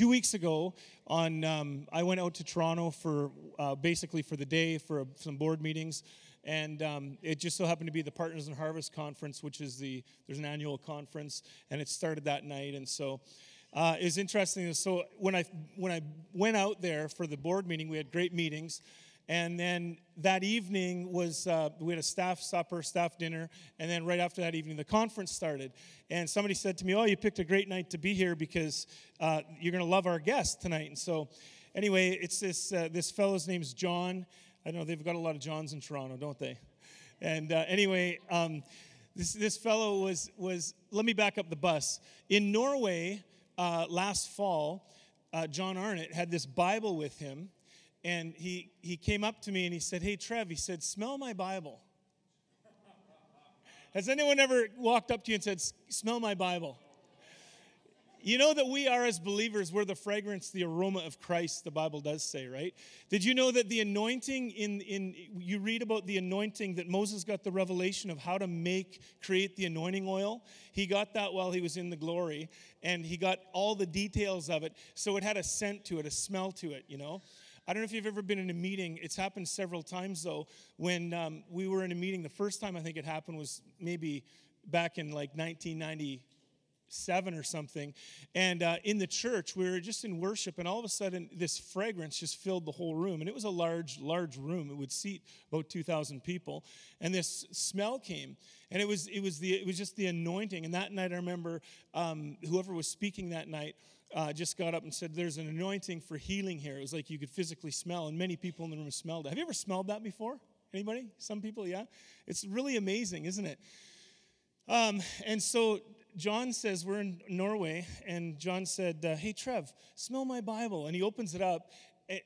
two weeks ago, on um, I went out to Toronto for uh, basically for the day for some board meetings, and um, it just so happened to be the Partners in Harvest conference, which is the there's an annual conference, and it started that night, and so. Uh, it's interesting. So when I when I went out there for the board meeting, we had great meetings, and then that evening was, uh, we had a staff supper, staff dinner, and then right after that evening, the conference started. And somebody said to me, Oh, you picked a great night to be here because uh, you're going to love our guest tonight. And so, anyway, it's this, uh, this fellow's name's John. I know they've got a lot of Johns in Toronto, don't they? And uh, anyway, um, this, this fellow was, was, let me back up the bus. In Norway uh, last fall, uh, John Arnott had this Bible with him and he, he came up to me and he said, Hey, Trev, he said, smell my Bible. Has anyone ever walked up to you and said, Smell my Bible? You know that we are, as believers, we're the fragrance, the aroma of Christ, the Bible does say, right? Did you know that the anointing in, in you read about the anointing that Moses got the revelation of how to make, create the anointing oil? He got that while he was in the glory, and he got all the details of it. So it had a scent to it, a smell to it, you know? I don't know if you've ever been in a meeting. It's happened several times, though. When um, we were in a meeting, the first time I think it happened was maybe back in like 1997 or something. And uh, in the church, we were just in worship, and all of a sudden, this fragrance just filled the whole room. And it was a large, large room. It would seat about 2,000 people. And this smell came, and it was it was the it was just the anointing. And that night, I remember um, whoever was speaking that night uh, just got up and said, There's an anointing for healing here. It was like you could physically smell, and many people in the room smelled it. Have you ever smelled that before? Anybody? Some people, yeah? It's really amazing, isn't it? Um, and so John says, We're in Norway, and John said, uh, Hey, Trev, smell my Bible. And he opens it up,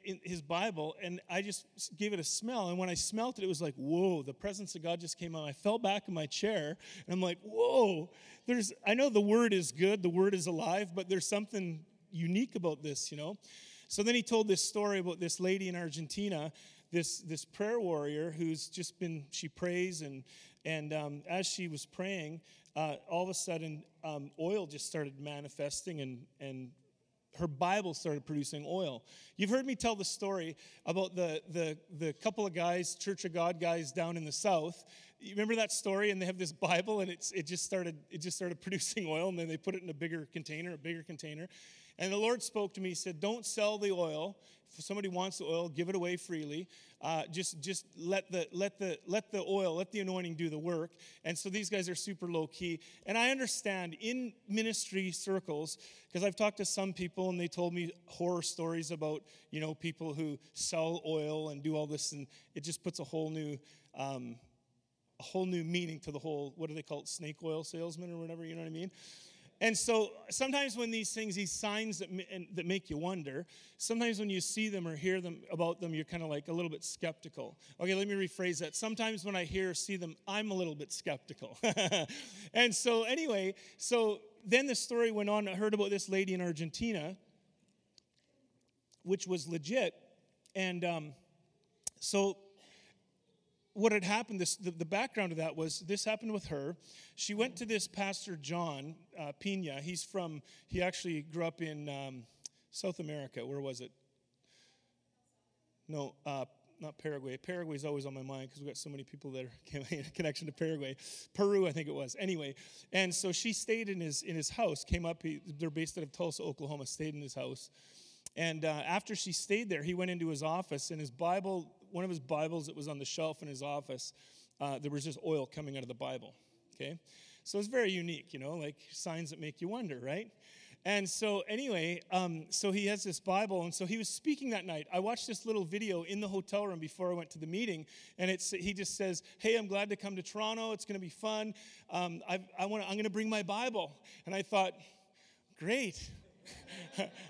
in his Bible, and I just gave it a smell. And when I smelt it, it was like, whoa, the presence of God just came on. I fell back in my chair, and I'm like, whoa, there's, I know the word is good, the word is alive, but there's something unique about this, you know? So then he told this story about this lady in Argentina, this, this prayer warrior who's just been, she prays, and, and um, as she was praying, uh, all of a sudden, um, oil just started manifesting and, and her Bible started producing oil. You've heard me tell the story about the, the, the couple of guys, Church of God guys down in the South. You remember that story? And they have this Bible, and it's, it, just started, it just started producing oil, and then they put it in a bigger container, a bigger container. And the Lord spoke to me. He said, Don't sell the oil. If somebody wants the oil, give it away freely. Uh, just just let the, let, the, let the oil, let the anointing do the work. And so these guys are super low key. And I understand in ministry circles, because I've talked to some people and they told me horror stories about, you know, people who sell oil and do all this. And it just puts a whole new. Um, a whole new meaning to the whole, what do they call it, snake oil salesman or whatever, you know what I mean? And so sometimes when these things, these signs that, that make you wonder, sometimes when you see them or hear them about them, you're kind of like a little bit skeptical. Okay, let me rephrase that. Sometimes when I hear or see them, I'm a little bit skeptical. and so anyway, so then the story went on. I heard about this lady in Argentina, which was legit. And um, so what had happened, this, the, the, background of that was this happened with her. She went to this pastor, John uh, Pina. He's from, he actually grew up in um, South America. Where was it? No, uh, not Paraguay. Paraguay is always on my mind because we've got so many people there in connection to Paraguay. Peru, I think it was. Anyway, and so she stayed in his, in his house, came up, he, they're based out of Tulsa, Oklahoma, stayed in his house. And uh, after she stayed there, he went into his office, and his Bible one of his Bibles that was on the shelf in his office, uh, there was just oil coming out of the Bible. Okay? So it's very unique, you know, like signs that make you wonder, right? And so, anyway, um, so he has this Bible, and so he was speaking that night. I watched this little video in the hotel room before I went to the meeting, and it's he just says, "Hey, I'm glad to come to Toronto. It's going to be fun. Um, I, I want, I'm going to bring my Bible." And I thought, "Great,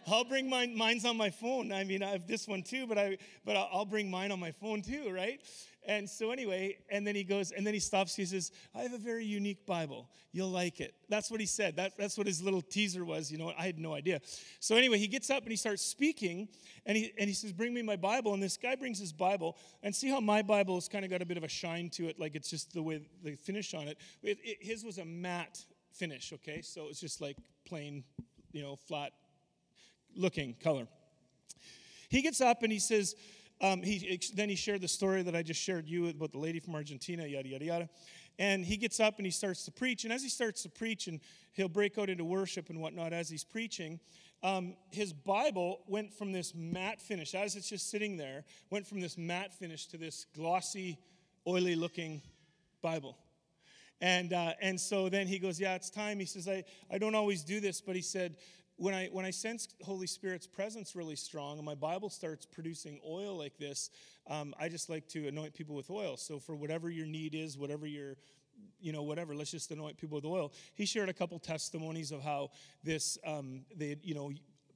I'll bring mine. Mine's on my phone. I mean, I have this one too, but I but I'll bring mine on my phone too, right? And so anyway, and then he goes, and then he stops. He says, "I have a very unique Bible. You'll like it." That's what he said. That, that's what his little teaser was. You know, I had no idea. So anyway, he gets up and he starts speaking, and he and he says, "Bring me my Bible." And this guy brings his Bible, and see how my Bible has kind of got a bit of a shine to it, like it's just the way the finish on it. it, it his was a matte finish. Okay, so it's just like plain you know, flat looking color. He gets up and he says, um, he, then he shared the story that I just shared you about the lady from Argentina, yada, yada, yada. And he gets up and he starts to preach. And as he starts to preach, and he'll break out into worship and whatnot as he's preaching, um, his Bible went from this matte finish, as it's just sitting there, went from this matte finish to this glossy, oily looking Bible. And, uh, and so then he goes, Yeah, it's time. He says, I, I don't always do this, but he said, when I, when I sense Holy Spirit's presence really strong and my Bible starts producing oil like this, um, I just like to anoint people with oil. So for whatever your need is, whatever your you know, whatever, let's just anoint people with oil. He shared a couple testimonies of how this, um, they, you know,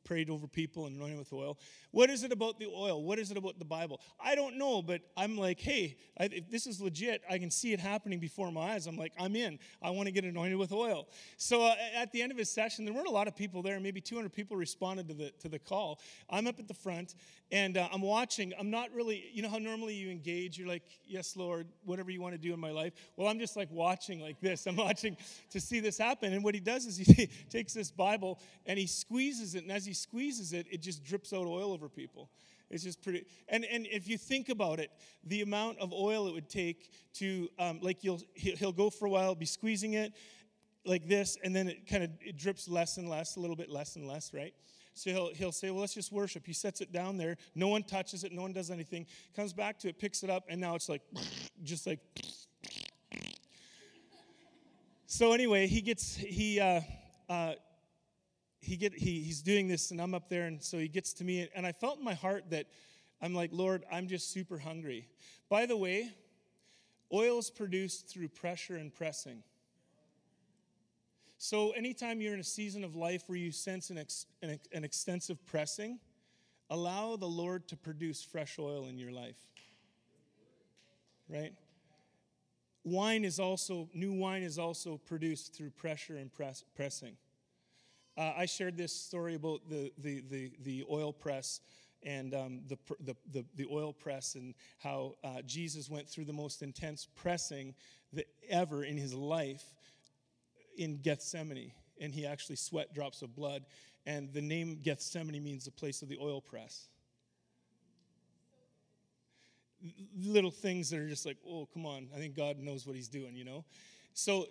prayed over people and anointed with oil. What is it about the oil? What is it about the Bible? I don't know, but I'm like, hey, I, if this is legit, I can see it happening before my eyes. I'm like, I'm in. I want to get anointed with oil. So uh, at the end of his session, there weren't a lot of people there. Maybe 200 people responded to the to the call. I'm up at the front and uh, I'm watching. I'm not really, you know how normally you engage. You're like, yes, Lord, whatever you want to do in my life. Well, I'm just like watching like this. I'm watching to see this happen. And what he does is he takes this Bible and he squeezes it, and as he squeezes it, it just drips out oil over people. It's just pretty. And, and if you think about it, the amount of oil it would take to, um, like, you'll, he'll go for a while, be squeezing it like this, and then it kind of it drips less and less, a little bit less and less, right? So he'll, he'll say, Well, let's just worship. He sets it down there. No one touches it. No one does anything. Comes back to it, picks it up, and now it's like, just like. So anyway, he gets, he, uh, uh, he get he, he's doing this and i'm up there and so he gets to me and i felt in my heart that i'm like lord i'm just super hungry. By the way oil is produced through pressure and pressing. So anytime you're in a season of life where you sense an, ex, an, an extensive pressing allow the lord to produce fresh oil in your life. Right? Wine is also new wine is also produced through pressure and press, pressing uh, I shared this story about the, the, the, the oil press and um, the, the, the, oil press and how uh, Jesus went through the most intense pressing that ever in his life in Gethsemane. And he actually sweat drops of blood. And the name Gethsemane means the place of the oil press. Little things that are just like, oh, come on. I think God knows what he's doing, you know? So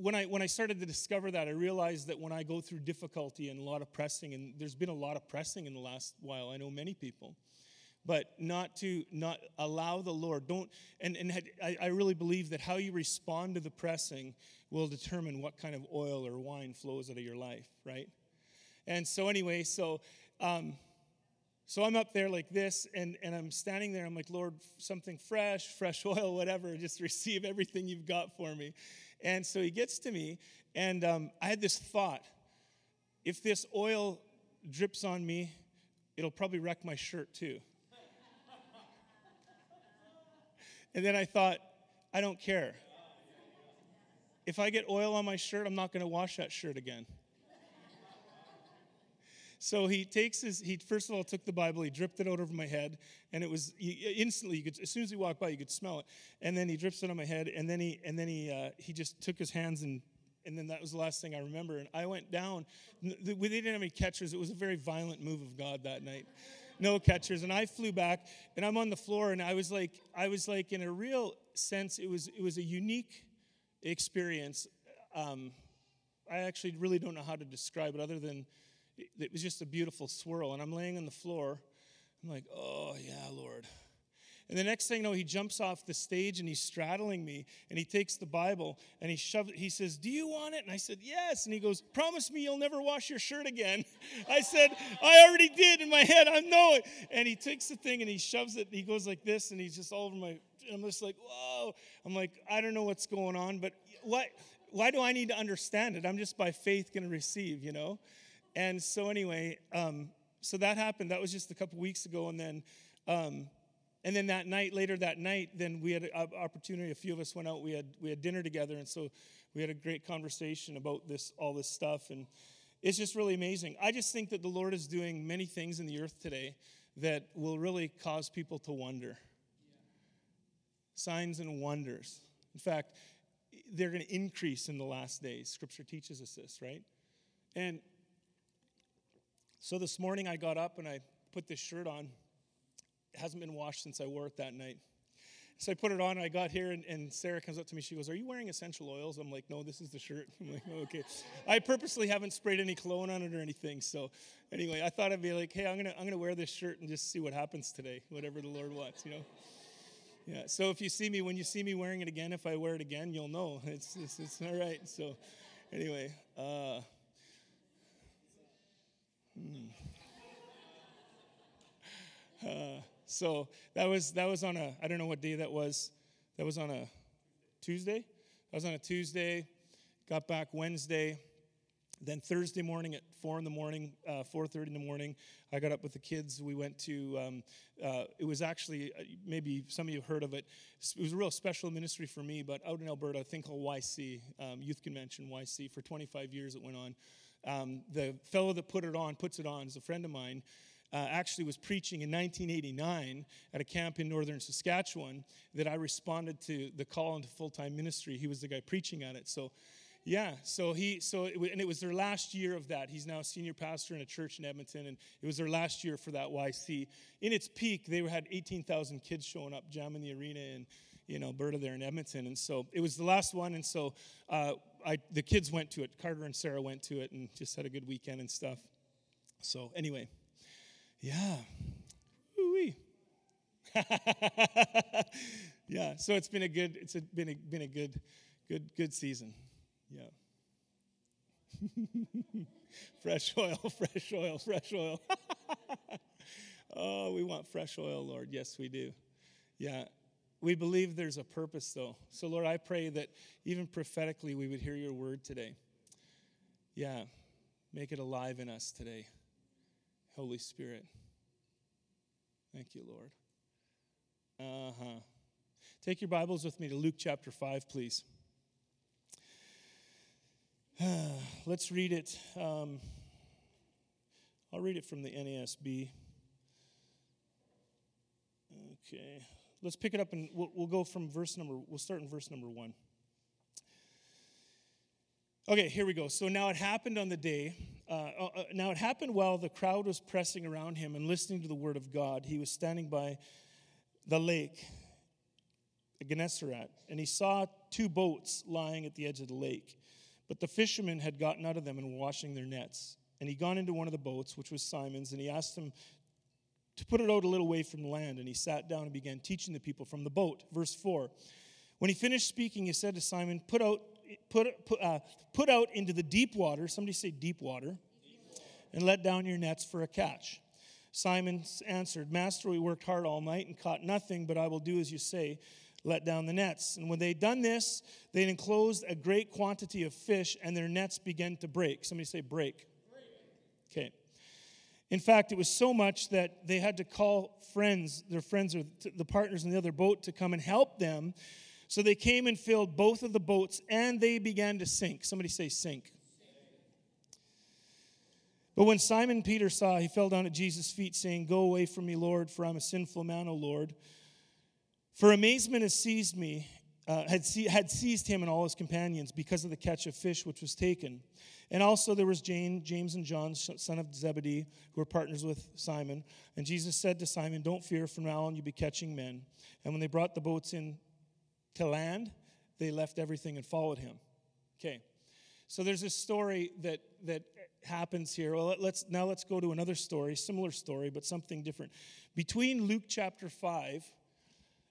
when I when I started to discover that, I realized that when I go through difficulty and a lot of pressing, and there's been a lot of pressing in the last while. I know many people, but not to not allow the Lord. Don't and and I, I really believe that how you respond to the pressing will determine what kind of oil or wine flows out of your life, right? And so anyway, so. Um, so I'm up there like this, and, and I'm standing there. I'm like, Lord, something fresh, fresh oil, whatever. Just receive everything you've got for me. And so he gets to me, and um, I had this thought if this oil drips on me, it'll probably wreck my shirt too. and then I thought, I don't care. If I get oil on my shirt, I'm not going to wash that shirt again. So he takes his, he first of all took the Bible, he dripped it out over my head, and it was instantly, you could, as soon as he walked by, you could smell it. And then he drips it on my head, and then he, and then he, uh, he just took his hands and, and then that was the last thing I remember. And I went down. We didn't have any catchers. It was a very violent move of God that night. No catchers, and I flew back, and I'm on the floor, and I was like, I was like, in a real sense, it was, it was a unique experience. Um, I actually really don't know how to describe it other than it was just a beautiful swirl. And I'm laying on the floor. I'm like, oh, yeah, Lord. And the next thing you know, he jumps off the stage and he's straddling me and he takes the Bible and he shoves. He says, Do you want it? And I said, Yes. And he goes, Promise me you'll never wash your shirt again. I said, I already did in my head. I know it. And he takes the thing and he shoves it. and he goes like this and he's just all over my. I'm just like, Whoa. I'm like, I don't know what's going on, but what? Why do I need to understand it? I'm just by faith going to receive, you know? And so anyway, um, so that happened. That was just a couple weeks ago, and then, um, and then that night, later that night, then we had an opportunity. A few of us went out. We had we had dinner together, and so we had a great conversation about this all this stuff, and it's just really amazing. I just think that the Lord is doing many things in the earth today that will really cause people to wonder. Signs and wonders. In fact, they're going to increase in the last days. Scripture teaches us this, right? And So this morning I got up and I put this shirt on. It hasn't been washed since I wore it that night. So I put it on and I got here and, and, Sarah comes up to me. She goes, Are you wearing essential oils? I'm like, No, this is the shirt. I'm like, Okay. I purposely haven't sprayed any cologne on it or anything. So anyway, I thought I'd be like, Hey, I'm going to I'm gonna wear this shirt and just see what happens today, whatever the Lord wants, you know? Yeah. So if you see me, when you see me wearing it again, if I wear it again, you'll know. It's, it's, it's all right. So anyway, uh, uh, so that was that was on a I don't know what day that was. That was on a Tuesday. I was on a Tuesday. Got back Wednesday. Then Thursday morning at four in the morning, uh, four thirty in the morning, I got up with the kids. We went to. Um, uh, it was actually uh, maybe some of you heard of it. It was a real special ministry for me, but out in Alberta, a thing called YC, um, Youth Convention YC. For 25 years, it went on. Um, the fellow that put it on, puts it on, is a friend of mine uh, actually was preaching in 1989 at a camp in northern Saskatchewan that I responded to the call into full time ministry. He was the guy preaching at it. So, yeah, so he, so, it, and it was their last year of that. He's now senior pastor in a church in Edmonton, and it was their last year for that YC. In its peak, they had 18,000 kids showing up, jamming the arena in, know, Alberta there in Edmonton. And so it was the last one, and so uh, I, the kids went to it. Carter and Sarah went to it and just had a good weekend and stuff. So, anyway. Yeah. Woo-wee. yeah. So it's been a good. It's a, been a, been a good, good, good season. Yeah. fresh oil, fresh oil, fresh oil. oh, we want fresh oil, Lord. Yes, we do. Yeah. We believe there's a purpose, though. So, Lord, I pray that even prophetically we would hear your word today. Yeah. Make it alive in us today. Holy Spirit. Thank you, Lord. Uh huh. Take your Bibles with me to Luke chapter 5, please. Let's read it. Um, I'll read it from the NASB. Okay. Let's pick it up and we'll, we'll go from verse number, we'll start in verse number one. Okay, here we go. So now it happened on the day. Uh, uh, uh, now it happened while the crowd was pressing around him and listening to the word of God. He was standing by the lake, Gennesaret, and he saw two boats lying at the edge of the lake. But the fishermen had gotten out of them and were washing their nets. And he got into one of the boats, which was Simon's, and he asked him to put it out a little way from the land. And he sat down and began teaching the people from the boat. Verse 4. When he finished speaking, he said to Simon, Put out put, put, uh, put out into the deep water, somebody say deep water, and let down your nets for a catch. Simon answered, Master, we worked hard all night and caught nothing, but I will do as you say, let down the nets. And when they'd done this, they enclosed a great quantity of fish, and their nets began to break. Somebody say, break. Okay. In fact, it was so much that they had to call friends, their friends or the partners in the other boat, to come and help them so they came and filled both of the boats and they began to sink. Somebody say, sink. But when Simon Peter saw, he fell down at Jesus' feet, saying, Go away from me, Lord, for I'm a sinful man, O Lord. For amazement has seized me, uh, had, see, had seized him and all his companions because of the catch of fish which was taken. And also there was Jane, James and John, son of Zebedee, who were partners with Simon. And Jesus said to Simon, Don't fear, from now on you'll be catching men. And when they brought the boats in to land, they left everything and followed him. Okay. So there's this story that that happens here. Well, let's now let's go to another story, similar story, but something different. Between Luke chapter 5,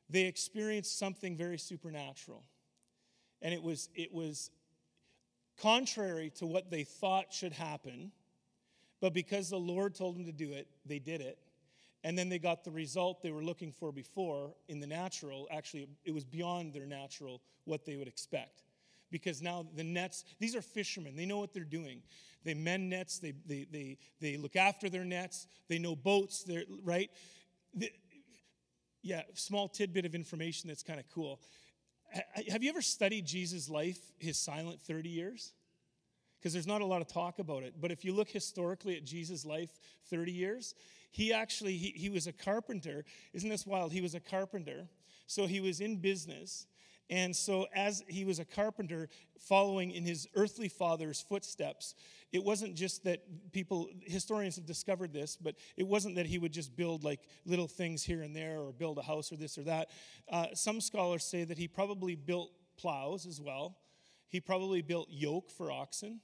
they experienced something very supernatural. And it was it was contrary to what they thought should happen, but because the Lord told them to do it, they did it and then they got the result they were looking for before in the natural. Actually, it was beyond their natural what they would expect. Because now the nets, these are fishermen, they know what they're doing. They mend nets, they, they, they, they look after their nets, they know boats, they're, right? Yeah, small tidbit of information that's kind of cool. Have you ever studied Jesus' life, his silent 30 years? Because there's not a lot of talk about it. But if you look historically at Jesus' life, 30 years, he actually, he, he was a carpenter. Isn't this wild? He was a carpenter. So he was in business. And so, as he was a carpenter following in his earthly father's footsteps, it wasn't just that people, historians have discovered this, but it wasn't that he would just build like little things here and there or build a house or this or that. Uh, some scholars say that he probably built plows as well. He probably built yoke for oxen.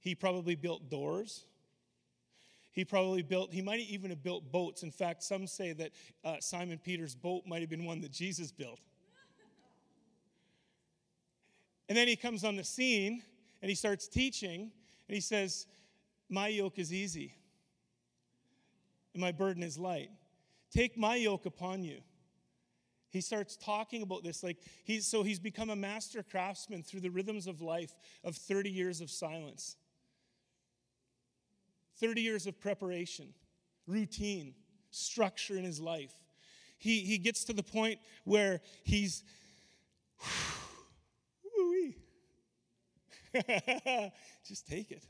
He probably built doors. He probably built, he might even have built boats. In fact, some say that uh, Simon Peter's boat might have been one that Jesus built. And then he comes on the scene and he starts teaching and he says, My yoke is easy and my burden is light. Take my yoke upon you. He starts talking about this like he's so he's become a master craftsman through the rhythms of life of 30 years of silence. 30 years of preparation, routine, structure in his life. He, he gets to the point where he's Just take it.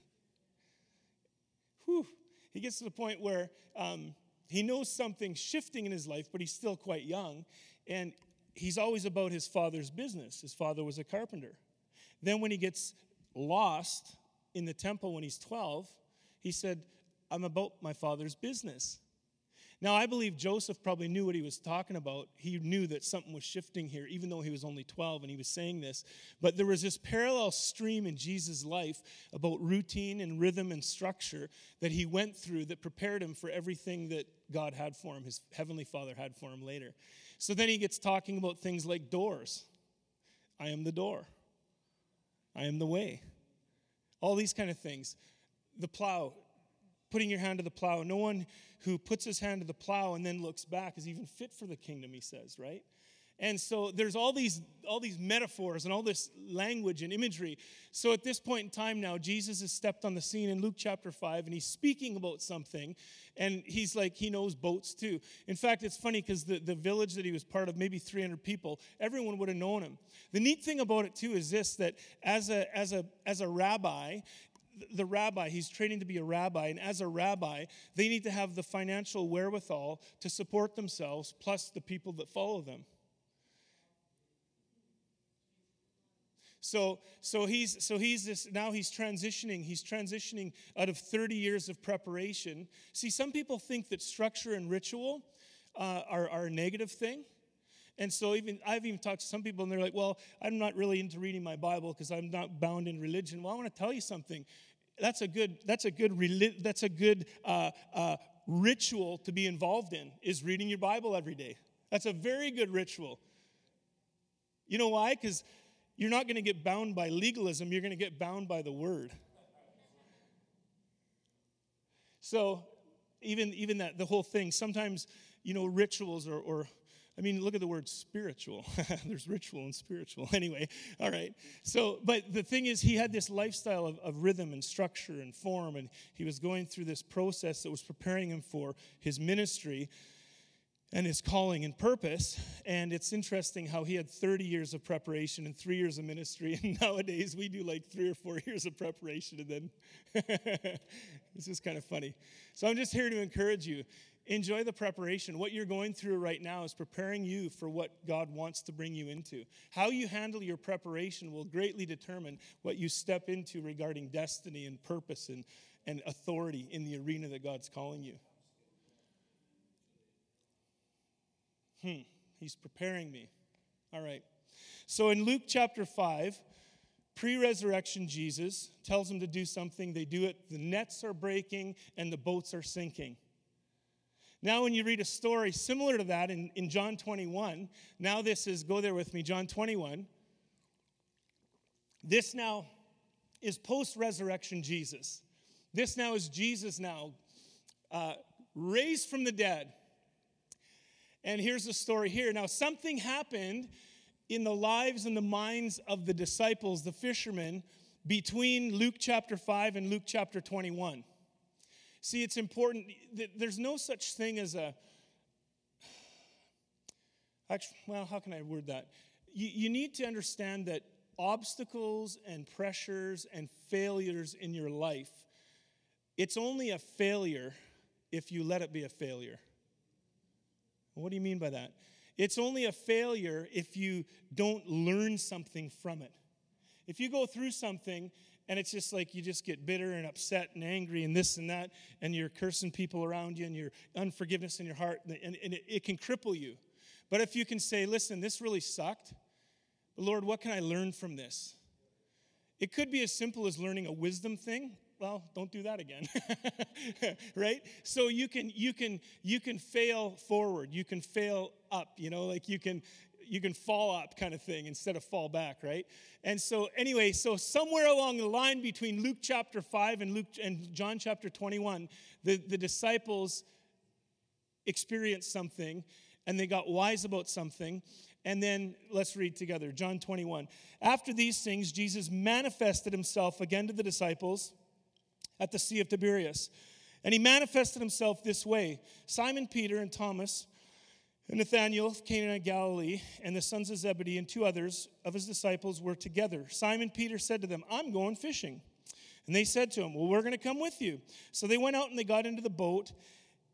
Whew. He gets to the point where um, he knows something's shifting in his life, but he's still quite young. And he's always about his father's business. His father was a carpenter. Then, when he gets lost in the temple when he's 12, he said, I'm about my father's business. Now, I believe Joseph probably knew what he was talking about. He knew that something was shifting here, even though he was only 12 and he was saying this. But there was this parallel stream in Jesus' life about routine and rhythm and structure that he went through that prepared him for everything that God had for him, his heavenly Father had for him later. So then he gets talking about things like doors. I am the door, I am the way. All these kind of things. The plow, putting your hand to the plow. No one who puts his hand to the plow and then looks back is even fit for the kingdom, he says, right? And so there's all these all these metaphors and all this language and imagery. So at this point in time now, Jesus has stepped on the scene in Luke chapter 5 and he's speaking about something. And he's like, he knows boats too. In fact, it's funny because the, the village that he was part of, maybe 300 people, everyone would have known him. The neat thing about it too is this that as a as a as a rabbi, the rabbi, he's training to be a rabbi, and as a rabbi, they need to have the financial wherewithal to support themselves, plus the people that follow them. So, so he's so he's this now he's transitioning. He's transitioning out of 30 years of preparation. See, some people think that structure and ritual uh, are, are a negative thing. And so even I've even talked to some people and they're like, "Well, I'm not really into reading my Bible because I'm not bound in religion." Well, I want to tell you something. That's a good that's a good that's a good uh, uh, ritual to be involved in is reading your Bible every day. That's a very good ritual. You know why? Because you're not going to get bound by legalism. You're going to get bound by the Word. So even even that the whole thing. Sometimes you know rituals or, or I mean, look at the word spiritual. There's ritual and spiritual. Anyway, all right. So, but the thing is, he had this lifestyle of, of, rhythm and structure and form, and he was going through this process that was preparing him for his ministry and his calling and purpose. And it's interesting how he had 30 years of preparation and three years of ministry. And nowadays we do like three or four years of preparation, and then this is kind of funny. So I'm just here to encourage you enjoy the preparation. What you're going through right now is preparing you for what God wants to bring you into. How you handle your preparation will greatly determine what you step into regarding destiny and purpose and, and authority in the arena that God's calling you. Hmm, he's preparing me. All right. So in Luke chapter 5, pre resurrection Jesus tells them to do something. They do it. The nets are breaking and the boats are sinking. Now, when you read a story similar to that in, in John 21, now this is, go there with me, John 21. This now is post resurrection Jesus. This now is Jesus now uh, raised from the dead. And here's the story here. Now, something happened in the lives and the minds of the disciples, the fishermen, between Luke chapter 5 and Luke chapter 21. See, it's important. There's no such thing as a. Actually, well, how can I word that? You, you need to understand that obstacles and pressures and failures in your life, it's only a failure if you let it be a failure. What do you mean by that? It's only a failure if you don't learn something from it. If you go through something and it's just like you just get bitter and upset and angry and this and that, and you're cursing people around you and your unforgiveness in your heart, and, and it, it can cripple you. But if you can say, listen, this really sucked, Lord, what can I learn from this? It could be as simple as learning a wisdom thing. Well, don't do that again. right? So you can you can you can fail forward. You can fail up, you know, like you can you can fall up kind of thing instead of fall back, right? And so anyway, so somewhere along the line between Luke chapter 5 and Luke and John chapter 21, the, the disciples experienced something and they got wise about something. And then let's read together John 21. After these things, Jesus manifested himself again to the disciples at the Sea of Tiberias. And he manifested himself this way Simon Peter and Thomas, and Nathanael, Cana of Galilee, and the sons of Zebedee, and two others of his disciples were together. Simon Peter said to them, I'm going fishing. And they said to him, Well, we're going to come with you. So they went out and they got into the boat,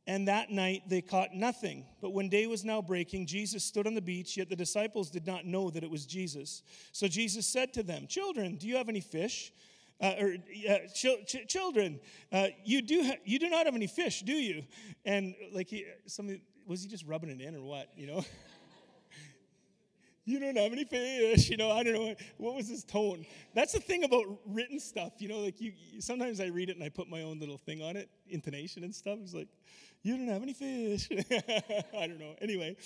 and that night they caught nothing. But when day was now breaking, Jesus stood on the beach, yet the disciples did not know that it was Jesus. So Jesus said to them, Children, do you have any fish? Uh, or uh, ch- ch- children, uh, you do ha- you do not have any fish, do you? And like he, some was he just rubbing it in or what? You know. you don't have any fish, you know. I don't know what was his tone. That's the thing about written stuff, you know. Like you, sometimes I read it and I put my own little thing on it, intonation and stuff. It's like, you don't have any fish. I don't know. Anyway,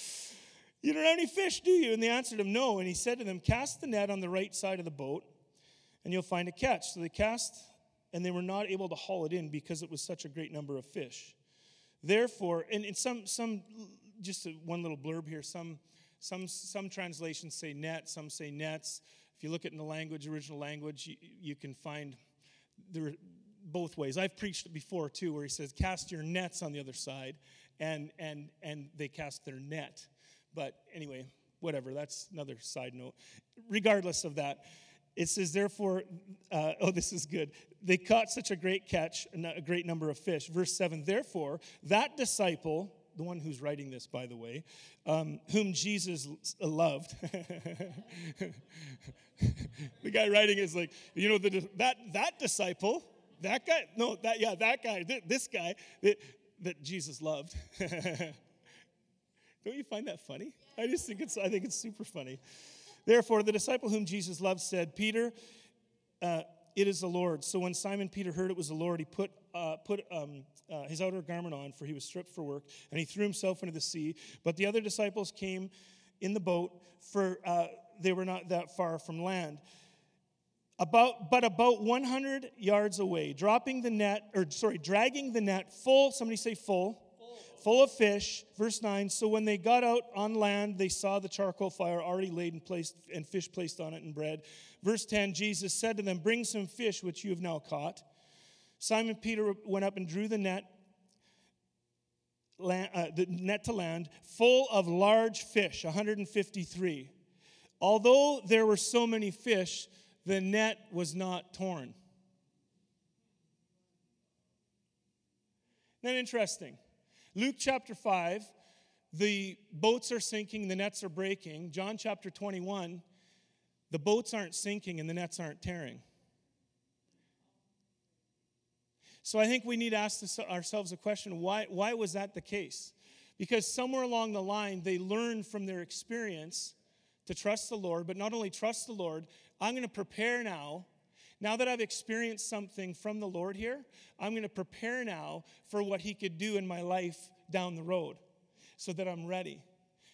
you don't have any fish, do you? And they answered him, no. And he said to them, cast the net on the right side of the boat and you'll find a catch. So they cast, and they were not able to haul it in because it was such a great number of fish. Therefore, and in some, some just one little blurb here, some, some, some translations say net, some say nets. If you look at in the language, original language, you, you can find there both ways. I've preached before too, where he says, cast your nets on the other side, and, and, and they cast their net. But anyway, whatever, that's another side note. Regardless of that, it says, therefore, uh, oh, this is good. They caught such a great catch, a great number of fish. Verse 7 Therefore, that disciple, the one who's writing this, by the way, um, whom Jesus loved. the guy writing is like, you know, the, that, that disciple, that guy, no, that, yeah, that guy, this guy that, that Jesus loved. Don't you find that funny? I just think it's, I think it's super funny. Therefore, the disciple whom Jesus loved said, Peter, uh, it is the Lord. So when Simon Peter heard it was the Lord, he put, uh, put um, uh, his outer garment on, for he was stripped for work, and he threw himself into the sea. But the other disciples came in the boat, for uh, they were not that far from land. About, but about 100 yards away, dropping the net, or sorry, dragging the net full, somebody say full, full of fish. Verse 9 So when they got out on land, they saw the charcoal fire already laid and placed, and fish placed on it and bread. Verse 10 Jesus said to them, Bring some fish which you have now caught. Simon Peter went up and drew the net. Land, uh, the net to land full of large fish 153 although there were so many fish the net was not torn Isn't that interesting? Luke chapter 5, the boats are sinking, the nets are breaking. John chapter 21, the boats aren't sinking and the nets aren't tearing. So I think we need to ask ourselves a question why, why was that the case? Because somewhere along the line, they learned from their experience to trust the Lord, but not only trust the Lord, I'm going to prepare now now that I've experienced something from the Lord here, I'm going to prepare now for what He could do in my life down the road so that I'm ready.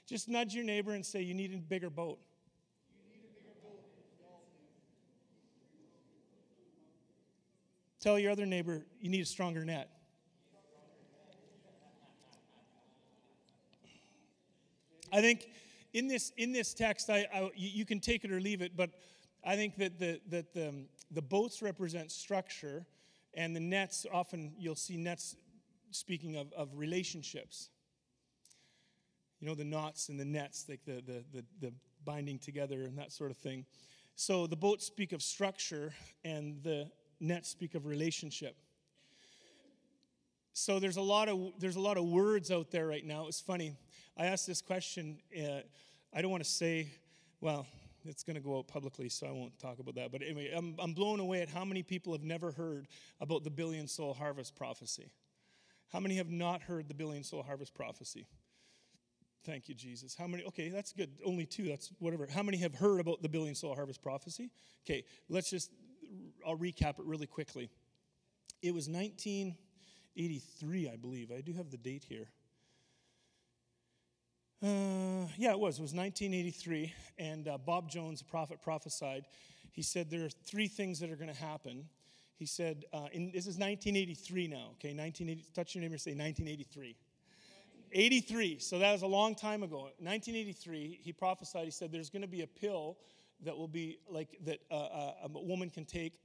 Just nudge your neighbor and say, You need a bigger boat. Tell your other neighbor, You need a stronger net. I think in this in this text, I, I, you can take it or leave it, but I think that the that the the boats represent structure, and the nets, often you'll see nets speaking of, of relationships. You know, the knots and the nets, like the, the, the, the binding together and that sort of thing. So the boats speak of structure, and the nets speak of relationship. so there's a lot of there's a lot of words out there right now. It's funny. I asked this question. Uh, I don't want to say, well, it's going to go out publicly, so I won't talk about that. But anyway, I'm, I'm blown away at how many people have never heard about the billion soul harvest prophecy. How many have not heard the billion soul harvest prophecy? Thank you, Jesus. How many? Okay, that's good. Only two. That's whatever. How many have heard about the billion soul harvest prophecy? Okay, let's just. I'll recap it really quickly. It was 1983, I believe. I do have the date here. Uh, yeah, it was. It was 1983, and uh, Bob Jones, a prophet, prophesied. He said there are three things that are going to happen. He said, uh, in, this is 1983 now, okay? 1980, touch your neighbor and say 1983. 83, so that was a long time ago. 1983, he prophesied, he said, there's going to be a pill that will be like that uh, uh, a woman can take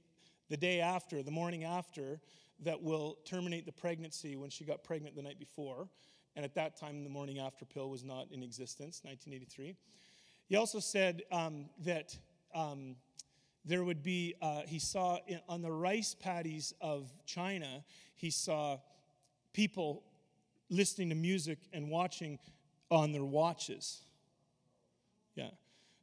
the day after, the morning after, that will terminate the pregnancy when she got pregnant the night before. And at that time, the morning after pill was not in existence, 1983. He also said um, that um, there would be, uh, he saw on the rice paddies of China, he saw people listening to music and watching on their watches. Yeah.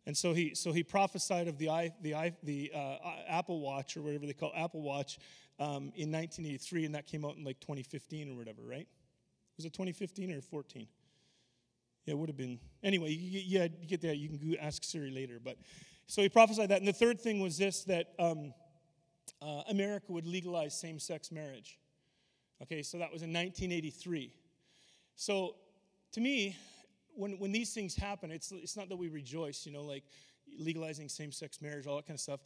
And so he, so he prophesied of the, I, the, I, the uh, Apple Watch or whatever they call Apple Watch um, in 1983, and that came out in like 2015 or whatever, right? Was it 2015 or 14? Yeah, it would have been. Anyway, you, yeah, you get that. You can ask Siri later. But so he prophesied that. And the third thing was this that um, uh, America would legalize same sex marriage. Okay, so that was in 1983. So to me, when, when these things happen, it's, it's not that we rejoice, you know, like legalizing same sex marriage, all that kind of stuff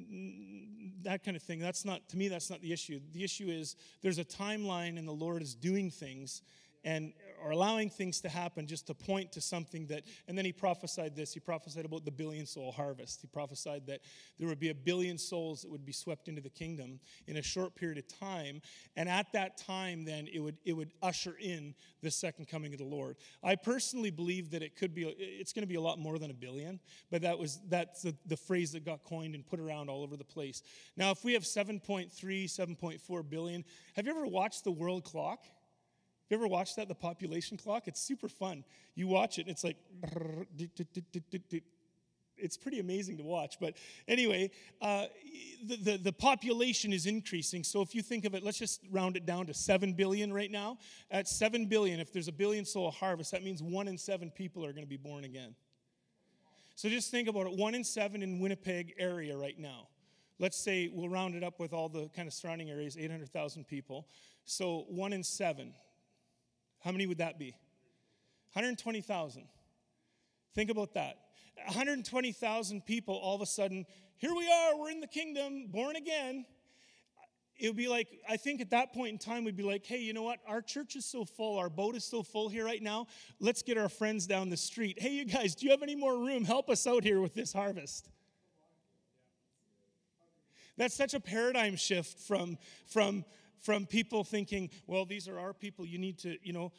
Mm, that kind of thing. That's not, to me, that's not the issue. The issue is there's a timeline and the Lord is doing things and or allowing things to happen just to point to something that and then he prophesied this. He prophesied about the billion soul harvest. He prophesied that there would be a billion souls that would be swept into the kingdom in a short period of time. And at that time then it would it would usher in the second coming of the lord. I personally believe that it could be it's going to be a lot more than a billion but that was that's the, the phrase that got coined and put around all over the place. Now if we have 7.3 7.4 billion have you ever watched the world clock you ever watched that, the population clock? It's super fun. You watch it, and it's like, it's pretty amazing to watch. But anyway, uh, the, the, the, population is increasing. So if you think of it, let's just round it down to 7 billion right now. At 7 billion, if there's a billion soul harvest, that means one in seven people are going to be born again. So just think about it one in seven in Winnipeg area right now. Let's say we'll round it up with all the kind of surrounding areas, 800,000 people. So one in seven. How many would that be? 120,000. Think about that. 120,000 people all of a sudden, here we are, we're in the kingdom, born again. It would be like, I think at that point in time, we'd be like, hey, you know what? Our church is so full, our boat is so full here right now. Let's get our friends down the street. Hey, you guys, do you have any more room? Help us out here with this harvest. That's such a paradigm shift from, from from people thinking, well, these are our people, you need to, you know.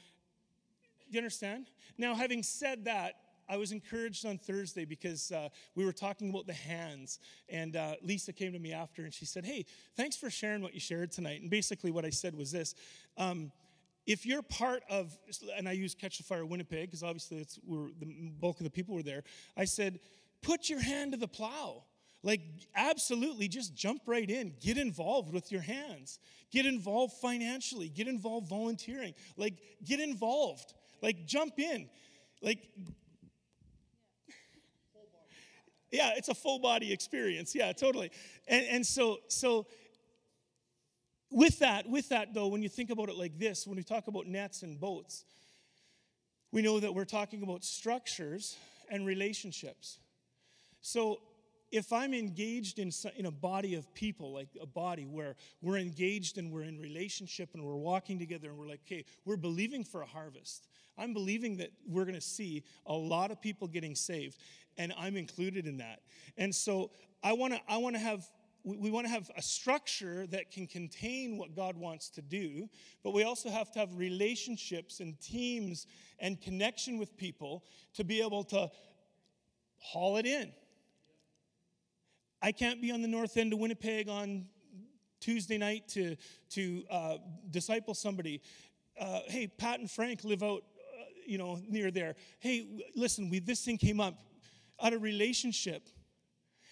Do you understand? Now, having said that, I was encouraged on Thursday because uh, we were talking about the hands. And uh, Lisa came to me after and she said, Hey, thanks for sharing what you shared tonight. And basically, what I said was this um, if you're part of, and I use Catch the Fire Winnipeg because obviously it's, we're, the bulk of the people were there, I said, put your hand to the plow. Like, absolutely, just jump right in. Get involved with your hands. Get involved financially. Get involved volunteering. Like, get involved. Like, jump in. Like, yeah, it's a full body experience. Yeah, totally. And, and so, so with that, with that though, when you think about it like this, when we talk about nets and boats, we know that we're talking about structures and relationships. So if I'm engaged in, in a body of people, like a body where we're engaged and we're in relationship and we're walking together and we're like, okay, we're believing for a harvest. I'm believing that we're going to see a lot of people getting saved, and I'm included in that. And so I want to I want to have we want to have a structure that can contain what God wants to do, but we also have to have relationships and teams and connection with people to be able to haul it in I can't be on the north end of Winnipeg on Tuesday night to, to uh, disciple somebody. Uh, hey, Pat and Frank live out, uh, you know, near there. Hey, listen, we, this thing came up out of relationship.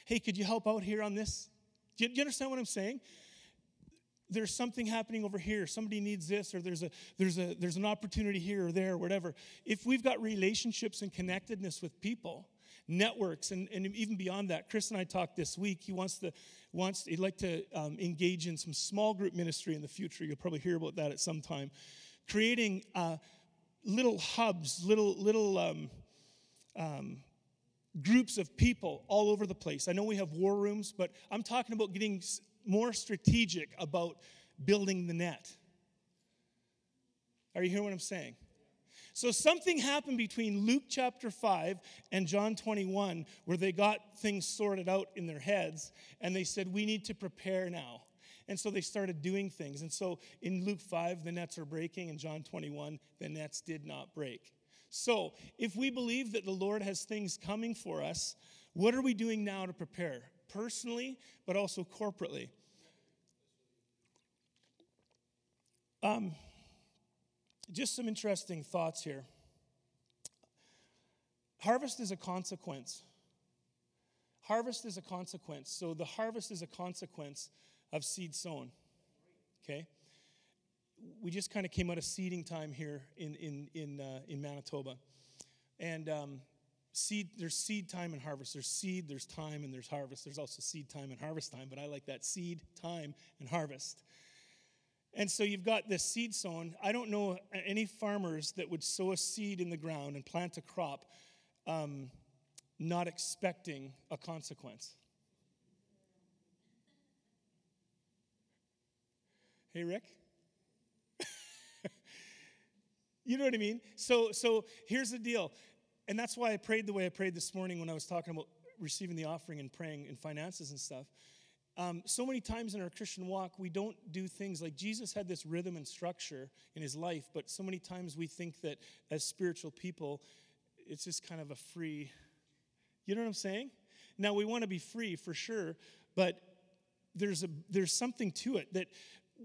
Hey, could you help out here on this? Do you, do you understand what I'm saying? there's something happening over here somebody needs this or there's a there's a there's an opportunity here or there or whatever if we've got relationships and connectedness with people networks and, and even beyond that chris and i talked this week he wants to wants he'd like to um, engage in some small group ministry in the future you'll probably hear about that at some time creating uh, little hubs little little um, um, groups of people all over the place i know we have war rooms but i'm talking about getting more strategic about building the net. Are you hearing what I'm saying? So something happened between Luke chapter 5 and John 21 where they got things sorted out in their heads and they said, We need to prepare now. And so they started doing things. And so in Luke 5, the nets are breaking. In John 21, the nets did not break. So if we believe that the Lord has things coming for us, what are we doing now to prepare? Personally, but also corporately. Um, just some interesting thoughts here. Harvest is a consequence. Harvest is a consequence. So the harvest is a consequence of seed sown. Okay? We just kind of came out of seeding time here in, in, in, uh, in Manitoba. And um, seed, there's seed time and harvest. There's seed, there's time, and there's harvest. There's also seed time and harvest time, but I like that seed, time, and harvest. And so you've got this seed sown. I don't know any farmers that would sow a seed in the ground and plant a crop um, not expecting a consequence. Hey, Rick? you know what I mean? So, so here's the deal. And that's why I prayed the way I prayed this morning when I was talking about receiving the offering and praying in finances and stuff um, so many times in our Christian walk, we don't do things like Jesus had this rhythm and structure in his life, but so many times we think that as spiritual people, it's just kind of a free, you know what I'm saying? Now, we want to be free for sure, but there's, a, there's something to it that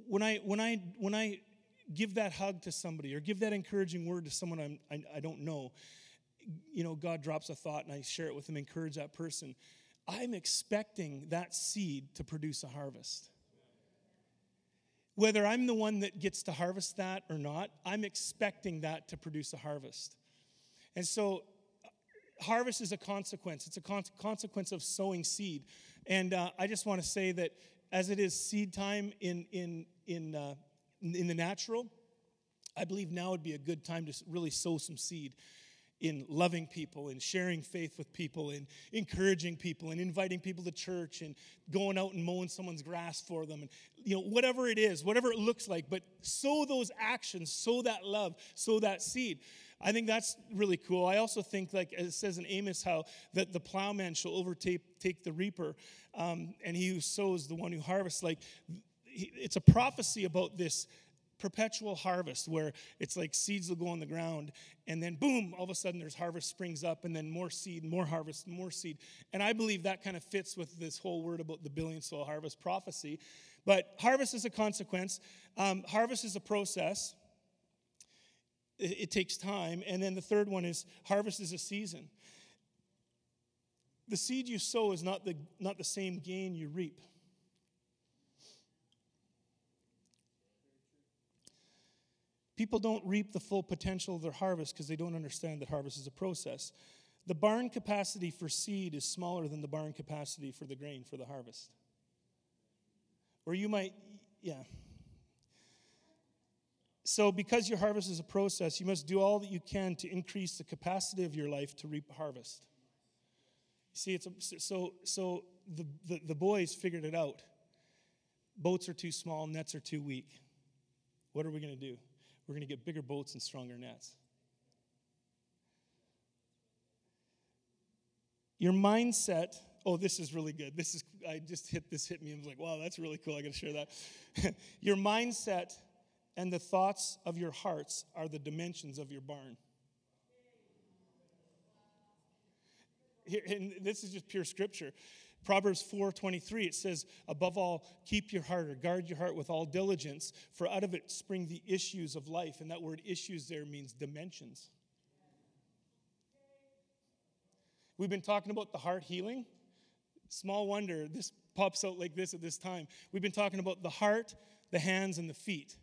when I, when, I, when I give that hug to somebody or give that encouraging word to someone I'm, I, I don't know, you know, God drops a thought and I share it with them, encourage that person I'm expecting that seed to produce a harvest. Whether I'm the one that gets to harvest that or not, I'm expecting that to produce a harvest. And so, harvest is a consequence. It's a con- consequence of sowing seed. And uh, I just want to say that as it is seed time in, in, in, uh, in the natural, I believe now would be a good time to really sow some seed in loving people and sharing faith with people and encouraging people and inviting people to church and going out and mowing someone's grass for them and you know whatever it is whatever it looks like but sow those actions sow that love sow that seed. I think that's really cool. I also think like it says in amos how that the plowman shall overtake take the reaper um, and he who sows the one who harvests like it's a prophecy about this perpetual harvest where it's like seeds will go on the ground and then boom, all of a sudden there's harvest springs up and then more seed, more harvest, more seed. And I believe that kind of fits with this whole word about the billion soul harvest prophecy. But harvest is a consequence, um, harvest is a process. It, it takes time. And then the third one is harvest is a season. The seed you sow is not the, not the same gain you reap. People don't reap the full potential of their harvest because they don't understand that harvest is a process. The barn capacity for seed is smaller than the barn capacity for the grain for the harvest. Or you might, yeah. So, because your harvest is a process, you must do all that you can to increase the capacity of your life to reap harvest. See, it's a, so so the, the, the boys figured it out. Boats are too small, nets are too weak. What are we going to do? We're going to get bigger boats and stronger nets. Your mindset, oh, this is really good. This is, I just hit this, hit me. I was like, wow, that's really cool. I got to share that. your mindset and the thoughts of your hearts are the dimensions of your barn. Here, and this is just pure scripture. Proverbs 4:23 it says, "Above all, keep your heart or guard your heart with all diligence, for out of it spring the issues of life." And that word issues there means dimensions. We've been talking about the heart healing. Small wonder this pops out like this at this time. We've been talking about the heart, the hands, and the feet.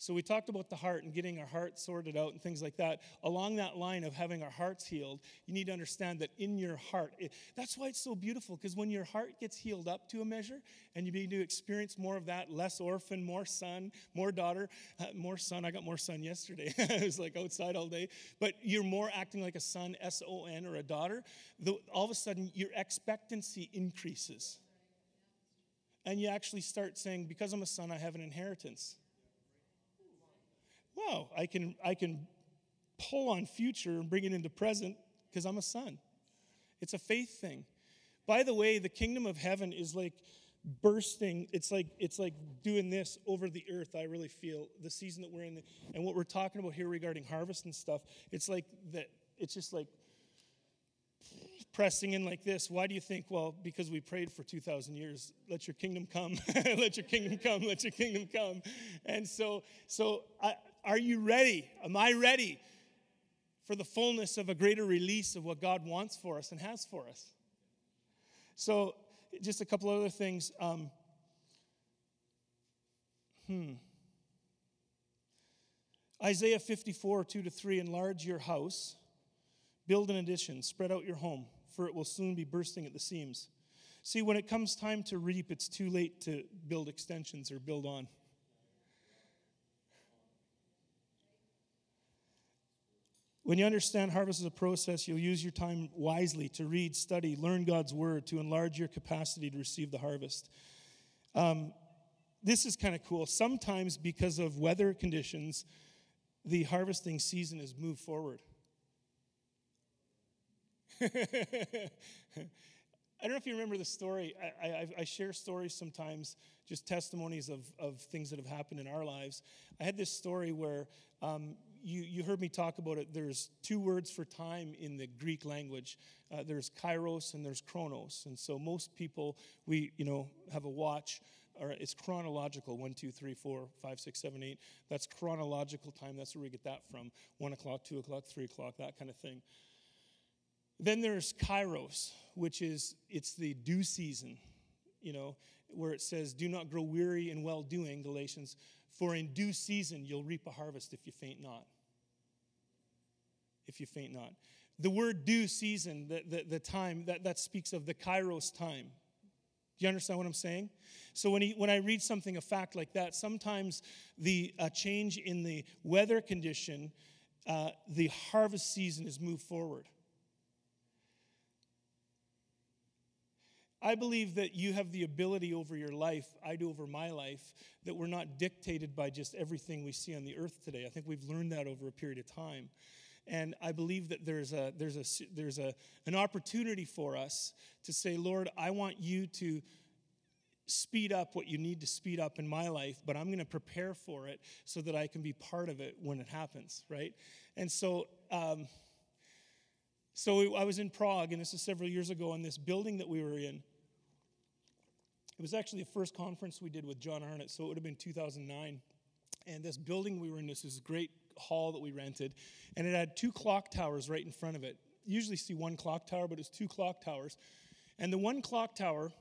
So we talked about the heart and getting our heart sorted out and things like that. Along that line of having our hearts healed, you need to understand that in your heart, it, that's why it's so beautiful because when your heart gets healed up to a measure and you begin to experience more of that, less orphan, more son, more daughter, uh, more son. I got more son yesterday. I was like outside all day, but you're more acting like a son, S O N, or a daughter. The, all of a sudden, your expectancy increases. And you actually start saying, because I'm a son, I have an inheritance wow, I can, I can pull on future and bring it into present because I'm a son. It's a faith thing. By the way, the kingdom of heaven is like bursting. It's like it's like doing this over the earth. I really feel the season that we're in, and what we're talking about here regarding harvest and stuff. It's like that. It's just like pressing in like this. Why do you think? Well, because we prayed for 2,000 years. Let your kingdom come. let your kingdom come. Let your kingdom come. And so, so I, are you ready? Am I ready for the fullness of a greater release of what God wants for us and has for us? So, just a couple other things. Um, hmm. Isaiah 54, 2 to 3 Enlarge your house, build an addition, spread out your home, for it will soon be bursting at the seams. See, when it comes time to reap, it's too late to build extensions or build on. When you understand harvest is a process, you'll use your time wisely to read, study, learn God's word to enlarge your capacity to receive the harvest. Um, this is kind of cool. Sometimes, because of weather conditions, the harvesting season is moved forward. I don't know if you remember the story. I, I, I, share stories sometimes, just testimonies of, of things that have happened in our lives. I had this story where um, you, you heard me talk about it. There's two words for time in the Greek language. Uh, there's kairos and there's chronos. And so most people, we, you know, have a watch, or it's chronological, one, two, three, four, five, six, seven, eight. That's chronological time. That's where we get that from. One o'clock, two o'clock, three o'clock, that kind of thing. Then there's kairos, which is, it's the due season, you know, where it says, do not grow weary in well-doing, Galatians for in due season you'll reap a harvest if you faint not. If you faint not. The word due season, the, the, the time, that, that speaks of the kairos time. Do you understand what I'm saying? So when, he, when I read something, a fact like that, sometimes the change in the weather condition, uh, the harvest season is moved forward. I believe that you have the ability over your life, I do over my life, that we're not dictated by just everything we see on the earth today. I think we've learned that over a period of time. And I believe that there's, a, there's, a, there's a, an opportunity for us to say, Lord, I want you to speed up what you need to speed up in my life, but I'm going to prepare for it so that I can be part of it when it happens, right? And so, um, so I was in Prague, and this is several years ago, in this building that we were in. It was actually the first conference we did with John Arnott, so it would have been 2009. And this building we were in, this was great hall that we rented, and it had two clock towers right in front of it. You usually see one clock tower, but it was two clock towers. And the one clock tower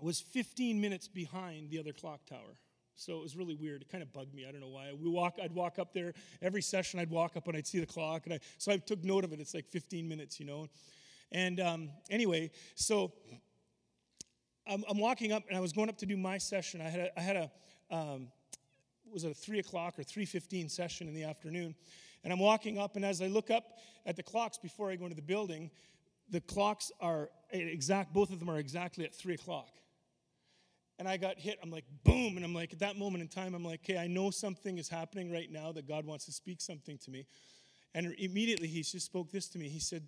was 15 minutes behind the other clock tower. So it was really weird. It kind of bugged me. I don't know why. We walk, I'd walk up there every session. I'd walk up and I'd see the clock, and I, so I took note of it. It's like 15 minutes, you know. And um, anyway, so I'm, I'm, walking up and I was going up to do my session. I had a, I had a um, was it a three o'clock or three fifteen session in the afternoon, and I'm walking up and as I look up at the clocks before I go into the building, the clocks are exact. Both of them are exactly at three o'clock. And I got hit. I'm like, boom. And I'm like, at that moment in time, I'm like, okay, I know something is happening right now that God wants to speak something to me. And immediately he just spoke this to me. He said,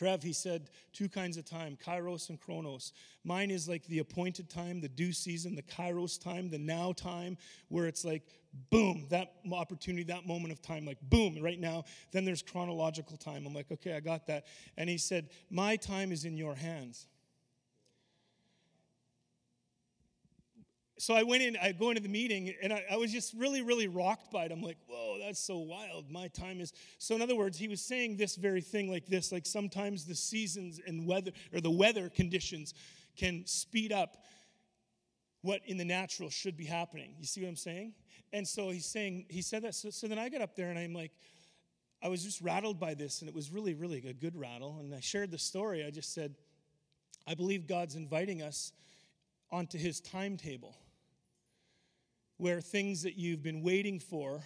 Trev, he said two kinds of time, kairos and chronos. Mine is like the appointed time, the due season, the kairos time, the now time, where it's like, boom, that opportunity, that moment of time, like, boom, right now. Then there's chronological time. I'm like, okay, I got that. And he said, my time is in your hands. So I went in, I go into the meeting, and I, I, was just really, really rocked by it. I'm like, whoa, that's so wild. My time is. So, in other words, he was saying this very thing like this like sometimes the seasons and weather, or the weather conditions, can speed up what in the natural should be happening. You see what I'm saying? And so he's saying, he said that. So, so then I got up there and I'm like, I was just rattled by this, and it was really, really a good rattle. And I shared the story. I just said, I believe God's inviting us onto his timetable where things that you've been waiting for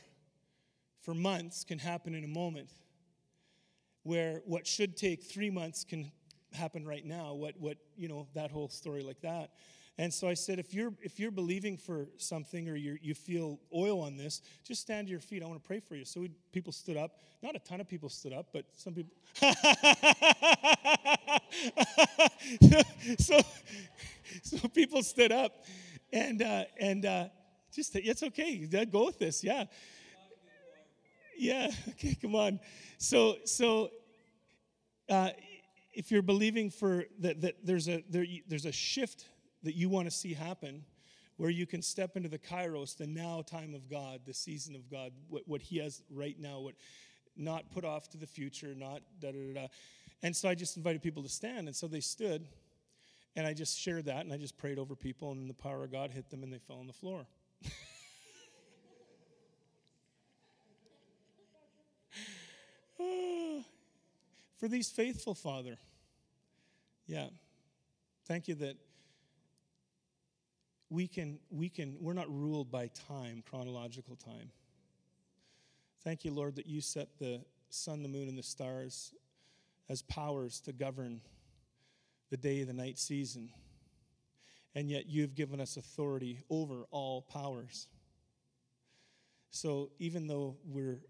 for months can happen in a moment, where what should take three months can happen right now, what, what you know, that whole story like that. And so I said, if you're if you're believing for something or you you feel oil on this, just stand to your feet. I want to pray for you. So we, people stood up. Not a ton of people stood up, but some people. so, so people stood up, and uh, and uh, just it's okay. Go with this. Yeah. Yeah. Okay. Come on. So so. Uh, if you're believing for that, that there's a there, there's a shift that you want to see happen where you can step into the kairos the now time of god the season of god what, what he has right now what not put off to the future not da da da da and so i just invited people to stand and so they stood and i just shared that and i just prayed over people and the power of god hit them and they fell on the floor for these faithful father yeah thank you that we can, we can, we're not ruled by time, chronological time. Thank you, Lord, that you set the sun, the moon, and the stars as powers to govern the day, the night season. And yet you've given us authority over all powers. So even though we're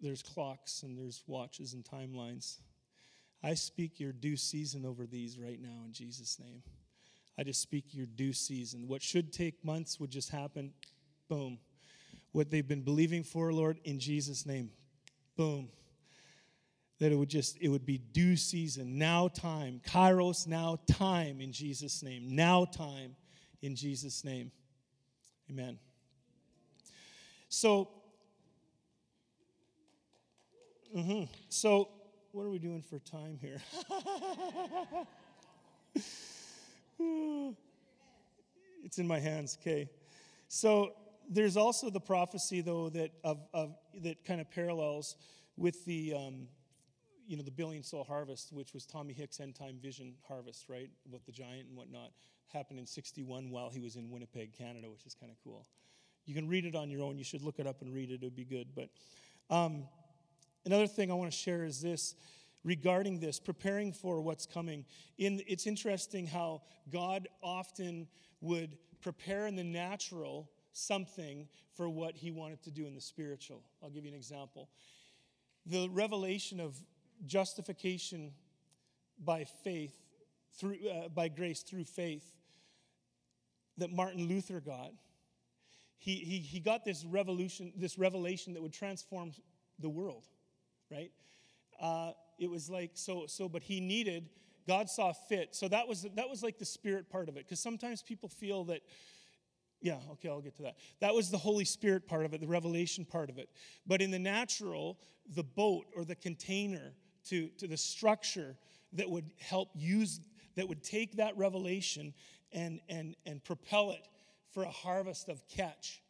there's clocks and there's watches and timelines, I speak your due season over these right now in Jesus' name. I just speak your due season. What should take months would just happen. Boom. What they've been believing for, Lord, in Jesus' name. Boom. That it would just, it would be due season, now time. Kairos, now time in Jesus' name. Now time in Jesus' name. Amen. So, mm-hmm. so what are we doing for time here? it's in my hands. Okay. So there's also the prophecy, though, that of, of that kind of parallels with the um, you know the billion soul harvest, which was Tommy Hicks' end time vision harvest, right? With the giant and whatnot, happened in '61 while he was in Winnipeg, Canada, which is kind of cool. You can read it on your own. You should look it up and read it. It would be good. But um, another thing I want to share is this regarding this, preparing for what's coming. In, it's interesting how God often would prepare in the natural something for what he wanted to do in the spiritual. I'll give you an example. The revelation of justification by faith, through, uh, by grace through faith, that Martin Luther got. He, he, he got this revolution, this revelation that would transform the world, right? Uh, it was like so so but he needed god saw fit so that was that was like the spirit part of it because sometimes people feel that yeah okay i'll get to that that was the holy spirit part of it the revelation part of it but in the natural the boat or the container to to the structure that would help use that would take that revelation and and and propel it for a harvest of catch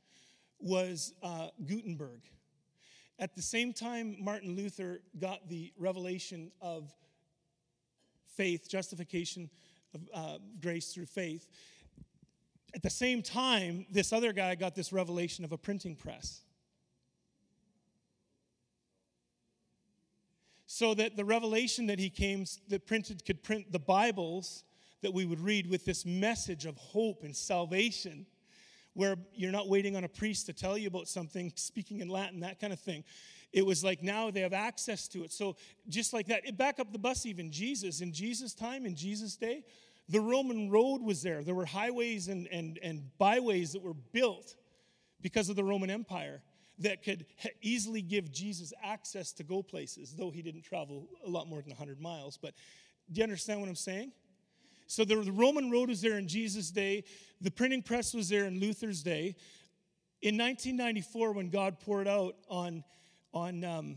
was uh, gutenberg at the same time, Martin Luther got the revelation of faith, justification of uh, grace through faith. At the same time, this other guy got this revelation of a printing press. So that the revelation that he came, that printed, could print the Bibles that we would read with this message of hope and salvation where you're not waiting on a priest to tell you about something, speaking in Latin, that kind of thing. It was like now they have access to it. So, just like that, back up the bus, even Jesus, in Jesus' time, in Jesus' day, the Roman road was there. There were highways and, and, and byways that were built because of the Roman Empire that could easily give Jesus access to go places, though he didn't travel a lot more than 100 miles. But do you understand what I'm saying? So the, Roman road was there in Jesus' day. The printing press was there in Luther's day. In 1994, when God poured out on, on um,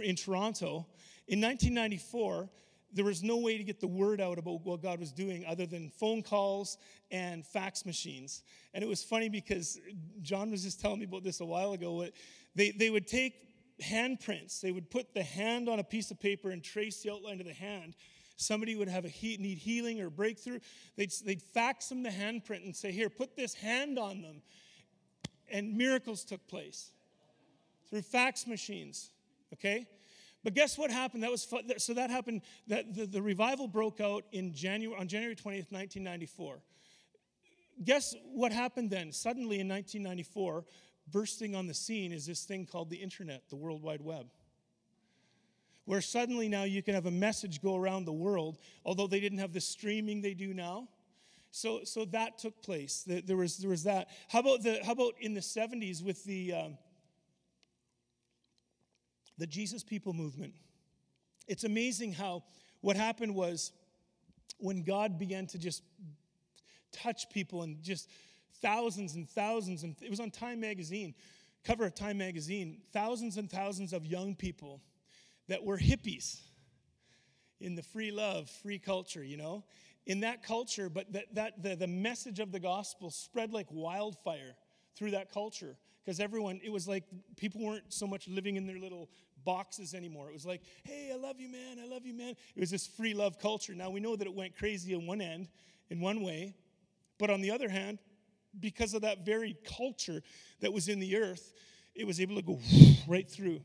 in Toronto, in 1994, there was no way to get the word out about what God was doing other than phone calls and fax machines. And it was funny because John was just telling me about this a while ago. They, they would take handprints, they would put the hand on a piece of paper and trace the outline of the hand. Somebody would have a need healing or breakthrough. They'd, they'd fax them the handprint and say, Here, put this hand on them. And miracles took place through fax machines, okay? But guess what happened? That was so that happened. That the, the revival broke out in January on January 20th, 1994. Guess what happened then? Suddenly in 1994, bursting on the scene is this thing called the internet, the World Wide Web. Where suddenly now you can have a message go around the world, although they didn't have the streaming they do now. So, so that took place. There was, there was that. How about, the, how about in the 70s with the, um, the Jesus People movement. It's amazing how what happened was when God began to just touch people and just thousands and thousands, and it was on Time magazine, cover of Time magazine, thousands and thousands of young people that were hippies in the free love, free culture, you know, in that culture, but that, that the, the message of the gospel spread like wildfire through that culture because everyone, it was like people weren't so much living in their little boxes anymore. It was like, hey, I love you, man, I love you, man. It was this free love culture. Now we know that it went crazy in one end, in one way, but on the other hand, because of that very culture that was in the earth, it was able to go right through.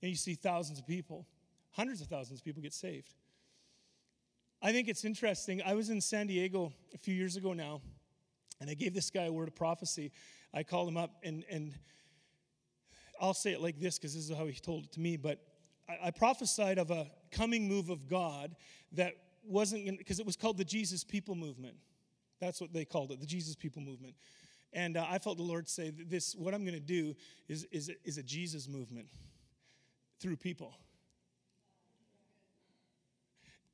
And you see thousands of people, hundreds of thousands of people get saved. I think it's interesting. I was in San Diego a few years ago now, and I gave this guy a word of prophecy. I called him up, and, and I'll say it like this because this is how he told it to me, but I, I prophesied of a coming move of God that wasn't, because it was called the Jesus People Movement. That's what they called it, the Jesus People Movement. And uh, I felt the Lord say, this, what I'm going to do is, is, is a Jesus movement through people.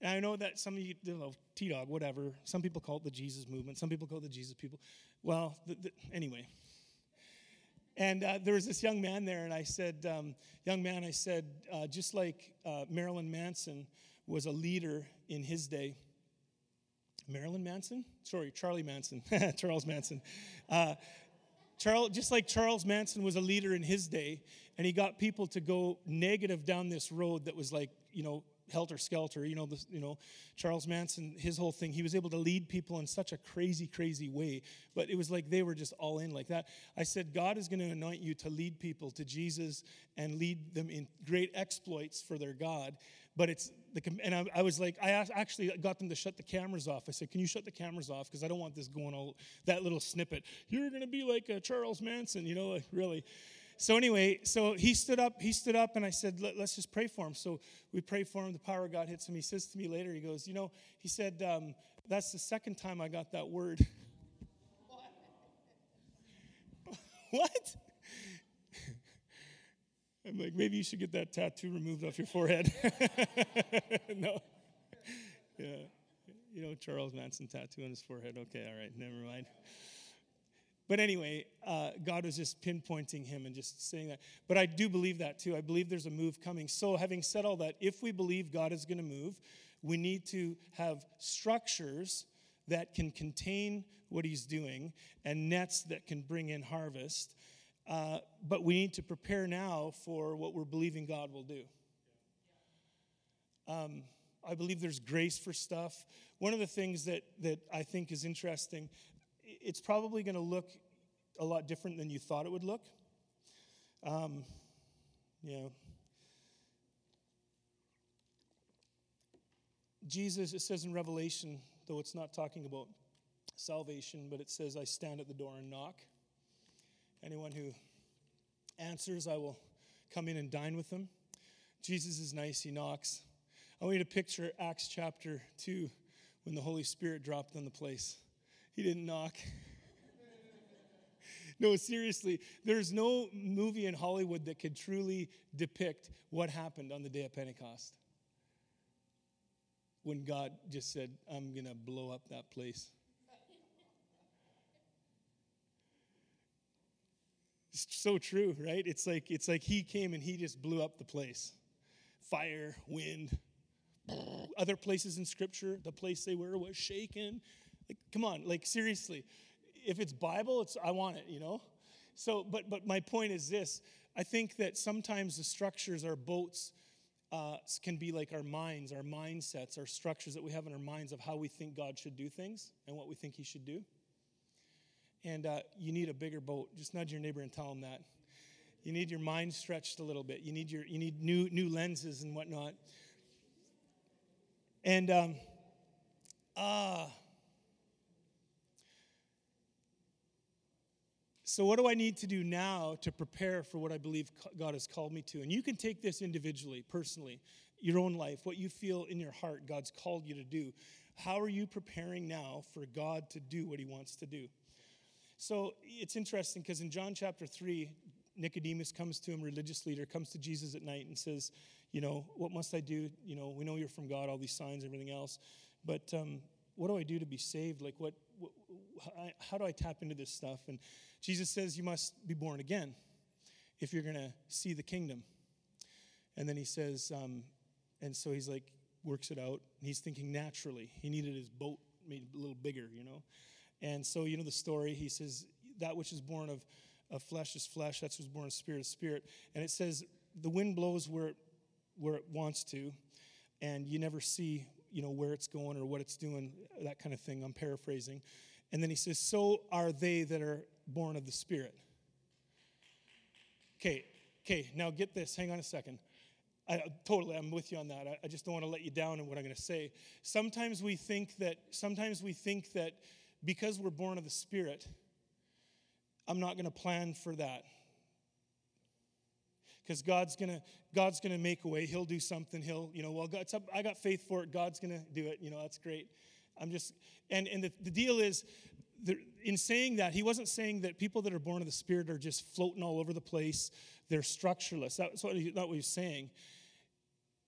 And I know that some of you, you know, T Dog, whatever, some people call it the Jesus movement, some people call it the Jesus people. Well, the, the, anyway. And uh, there was this young man there, and I said, um, Young man, I said, uh, just like uh, Marilyn Manson was a leader in his day. Marilyn Manson? Sorry, Charlie Manson. Charles Manson. Uh, Charles, just like Charles Manson was a leader in his day, and he got people to go negative down this road that was like, you know, helter skelter. You know, you know, Charles Manson, his whole thing, he was able to lead people in such a crazy, crazy way. But it was like they were just all in like that. I said, God is going to anoint you to lead people to Jesus and lead them in great exploits for their God. But it's the, and I, I was like, I actually got them to shut the cameras off. I said, Can you shut the cameras off? Because I don't want this going all that little snippet. You're going to be like a Charles Manson, you know, like really so anyway, so he stood up, he stood up, and I said, Let, us just pray for him. So we pray for him. The power of God hits him. He says to me later, he goes, You know, he said, um, That's the second time I got that word. what? I'm like, maybe you should get that tattoo removed off your forehead. no. Yeah. You know, Charles Manson tattoo on his forehead. Okay, all right, never mind. But anyway, uh, God was just pinpointing him and just saying that. But I do believe that too. I believe there's a move coming. So, having said all that, if we believe God is going to move, we need to have structures that can contain what he's doing and nets that can bring in harvest. Uh, but we need to prepare now for what we're believing God will do. Um, I believe there's grace for stuff. One of the things that, that I think is interesting it's probably going to look a lot different than you thought it would look. Um, you know, Jesus, it says in Revelation, though it's not talking about salvation, but it says, I stand at the door and knock. Anyone who answers, I will come in and dine with them. Jesus is nice, he knocks. I want you to picture Acts chapter 2 when the Holy Spirit dropped on the place. He didn't knock. no, seriously, there's no movie in Hollywood that could truly depict what happened on the day of Pentecost. when God just said, I'm going to blow up that place. It's so true, right? It's like it's like he came and he just blew up the place. Fire, wind. Other places in scripture, the place they were was shaken. Like, come on, like seriously. If it's Bible, it's I want it, you know? So, but but my point is this. I think that sometimes the structures, our boats, uh, can be like our minds, our mindsets, our structures that we have in our minds of how we think God should do things and what we think He should do. And uh, you need a bigger boat. Just nudge your neighbor and tell him that. You need your mind stretched a little bit. You need your you need new new lenses and whatnot. And um, ah. Uh, So, what do I need to do now to prepare for what I believe God has called me to? And you can take this individually, personally, your own life, what you feel in your heart God's called you to do. How are you preparing now for God to do what He wants to do? So, it's interesting because in John chapter 3, Nicodemus comes to him, religious leader, comes to Jesus at night and says, You know, what must I do? You know, we know you're from God, all these signs, everything else. But um, what do I do to be saved? Like, what, what, how do I tap into this stuff? And Jesus says you must be born again if you're going to see the kingdom. And then he says, um, and so he's like, works it out. And he's thinking naturally. He needed his boat made a little bigger, you know. And so, you know the story. He says, that which is born of, of flesh is flesh, that's what's born of spirit is spirit. And it says, the wind blows where it, where it wants to, and you never see, you know, where it's going or what it's doing, that kind of thing. I'm paraphrasing. And then he says, so are they that are born of the Spirit. Okay, okay, now get this. Hang on a second. I, totally, I'm with you on that. I, I just don't want to let you down in what I'm going to say. Sometimes we think that, sometimes we think that because we're born of the Spirit, I'm not going to plan for that. Because God's gonna God's gonna make a way. He'll do something. He'll you know well God's up, I got faith for it. God's gonna do it. You know that's great. I'm just and and the, the deal is in saying that, he wasn't saying that people that are born of the Spirit are just floating all over the place, they're structureless. That's what he, not what he was saying.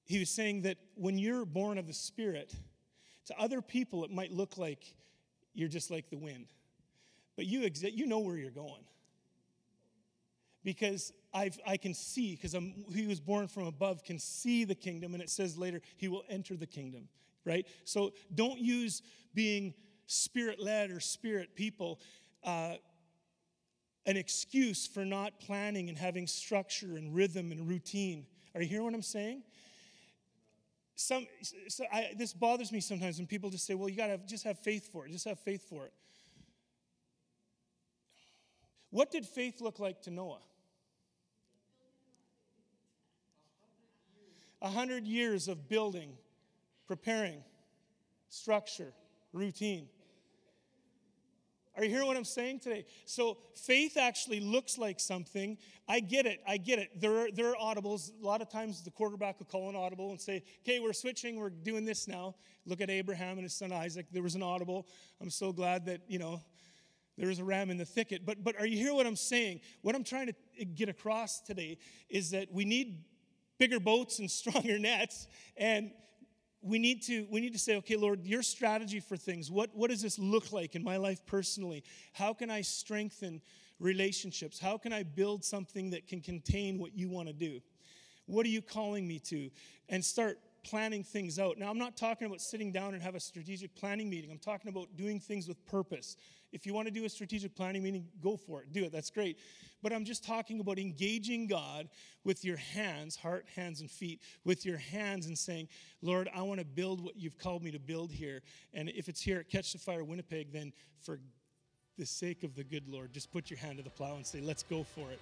He was saying that when you're born of the Spirit, to other people it might look like you're just like the wind, but you, exi- you know where you're going. Because I've, I can see, because he was born from above, can see the kingdom, and it says later he will enter the kingdom, right? So don't use being spirit led or spirit people uh, an excuse for not planning and having structure and rhythm and routine. Are you hearing what I'm saying? Some, so I, this bothers me sometimes when people just say, well, you got to just have faith for it. Just have faith for it. What did faith look like to Noah? A hundred years of building, preparing, structure, routine. Are you hearing what I'm saying today? So faith actually looks like something. I get it. I get it. There are, there are audibles. A lot of times the quarterback will call an audible and say, okay, we're switching. We're doing this now. Look at Abraham and his son Isaac. There was an audible. I'm so glad that, you know, there is a ram in the thicket. But, but are you hearing what I'm saying? What I'm trying to get across today is that we need bigger boats and stronger nets. And we need to we need to say okay lord your strategy for things what what does this look like in my life personally? How can i strengthen relationships? How can i build something that can contain what you want to do? What are you calling me to? And start planning things out. Now i'm not talking about sitting down and have a strategic planning meeting. I'm talking about doing things with purpose if you want to do a strategic planning meeting, go for it. Do it. That's great. But I'm just talking about engaging God with your hands, heart, hands, and feet, with your hands and saying, Lord, I want to build what you've called me to build here. And if it's here at Catch the Fire Winnipeg, then for the sake of the good Lord, just put your hand to the plow and say, let's go for it.